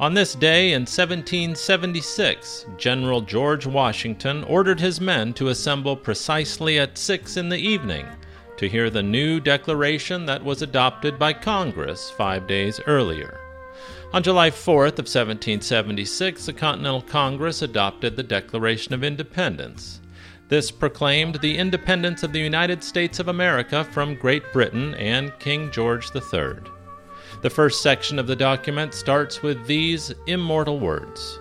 On this day in 1776, General George Washington ordered his men to assemble precisely at 6 in the evening to hear the new declaration that was adopted by Congress five days earlier. On July 4th of 1776, the Continental Congress adopted the Declaration of Independence. This proclaimed the independence of the United States of America from Great Britain and King George III. The first section of the document starts with these immortal words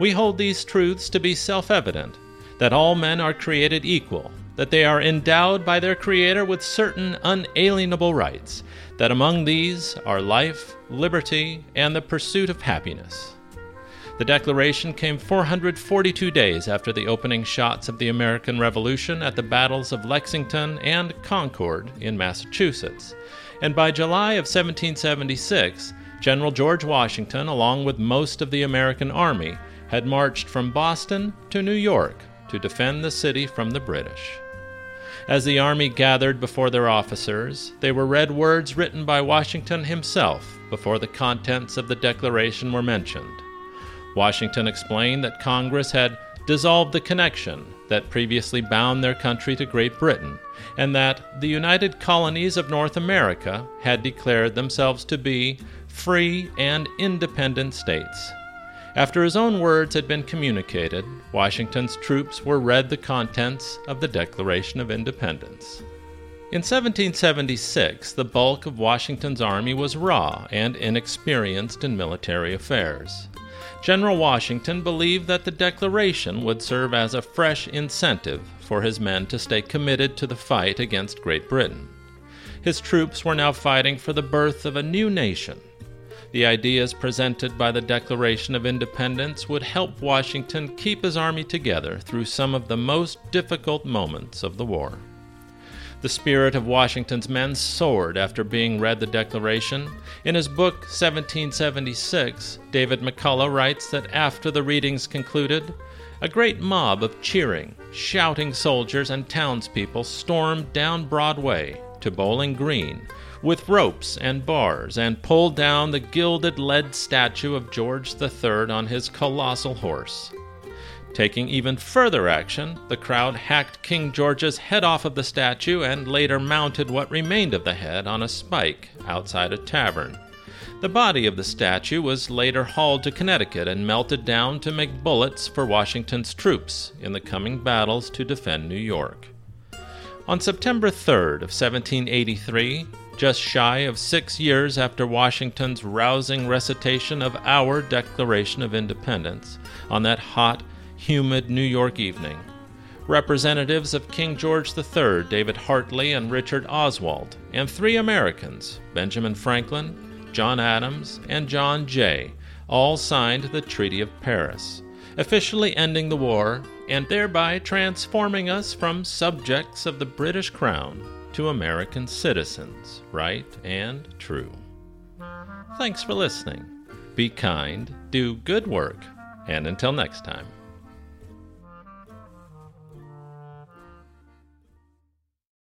We hold these truths to be self evident that all men are created equal, that they are endowed by their Creator with certain unalienable rights, that among these are life, liberty, and the pursuit of happiness. The Declaration came 442 days after the opening shots of the American Revolution at the battles of Lexington and Concord in Massachusetts and by July of 1776, General George Washington, along with most of the American army, had marched from Boston to New York to defend the city from the British. As the army gathered before their officers, they were read words written by Washington himself before the contents of the Declaration were mentioned. Washington explained that Congress had dissolved the connection that previously bound their country to Great Britain, and that the United Colonies of North America had declared themselves to be free and independent states. After his own words had been communicated, Washington's troops were read the contents of the Declaration of Independence. In 1776, the bulk of Washington's army was raw and inexperienced in military affairs. General Washington believed that the Declaration would serve as a fresh incentive for his men to stay committed to the fight against Great Britain. His troops were now fighting for the birth of a new nation. The ideas presented by the Declaration of Independence would help Washington keep his army together through some of the most difficult moments of the war. The spirit of Washington's men soared after being read the Declaration. In his book, 1776, David McCullough writes that after the readings concluded, a great mob of cheering, shouting soldiers and townspeople stormed down Broadway to Bowling Green with ropes and bars and pulled down the gilded lead statue of George III on his colossal horse. Taking even further action, the crowd hacked King George's head off of the statue and later mounted what remained of the head on a spike outside a tavern. The body of the statue was later hauled to Connecticut and melted down to make bullets for Washington's troops in the coming battles to defend New York. On September 3rd of 1783, just shy of six years after Washington's rousing recitation of our Declaration of Independence, on that hot, humid New York evening. Representatives of King George III, David Hartley, and Richard Oswald, and three Americans, Benjamin Franklin, John Adams, and John Jay, all signed the Treaty of Paris, officially ending the war and thereby transforming us from subjects of the British Crown to American citizens, right and true. Thanks for listening. Be kind, do good work, and until next time.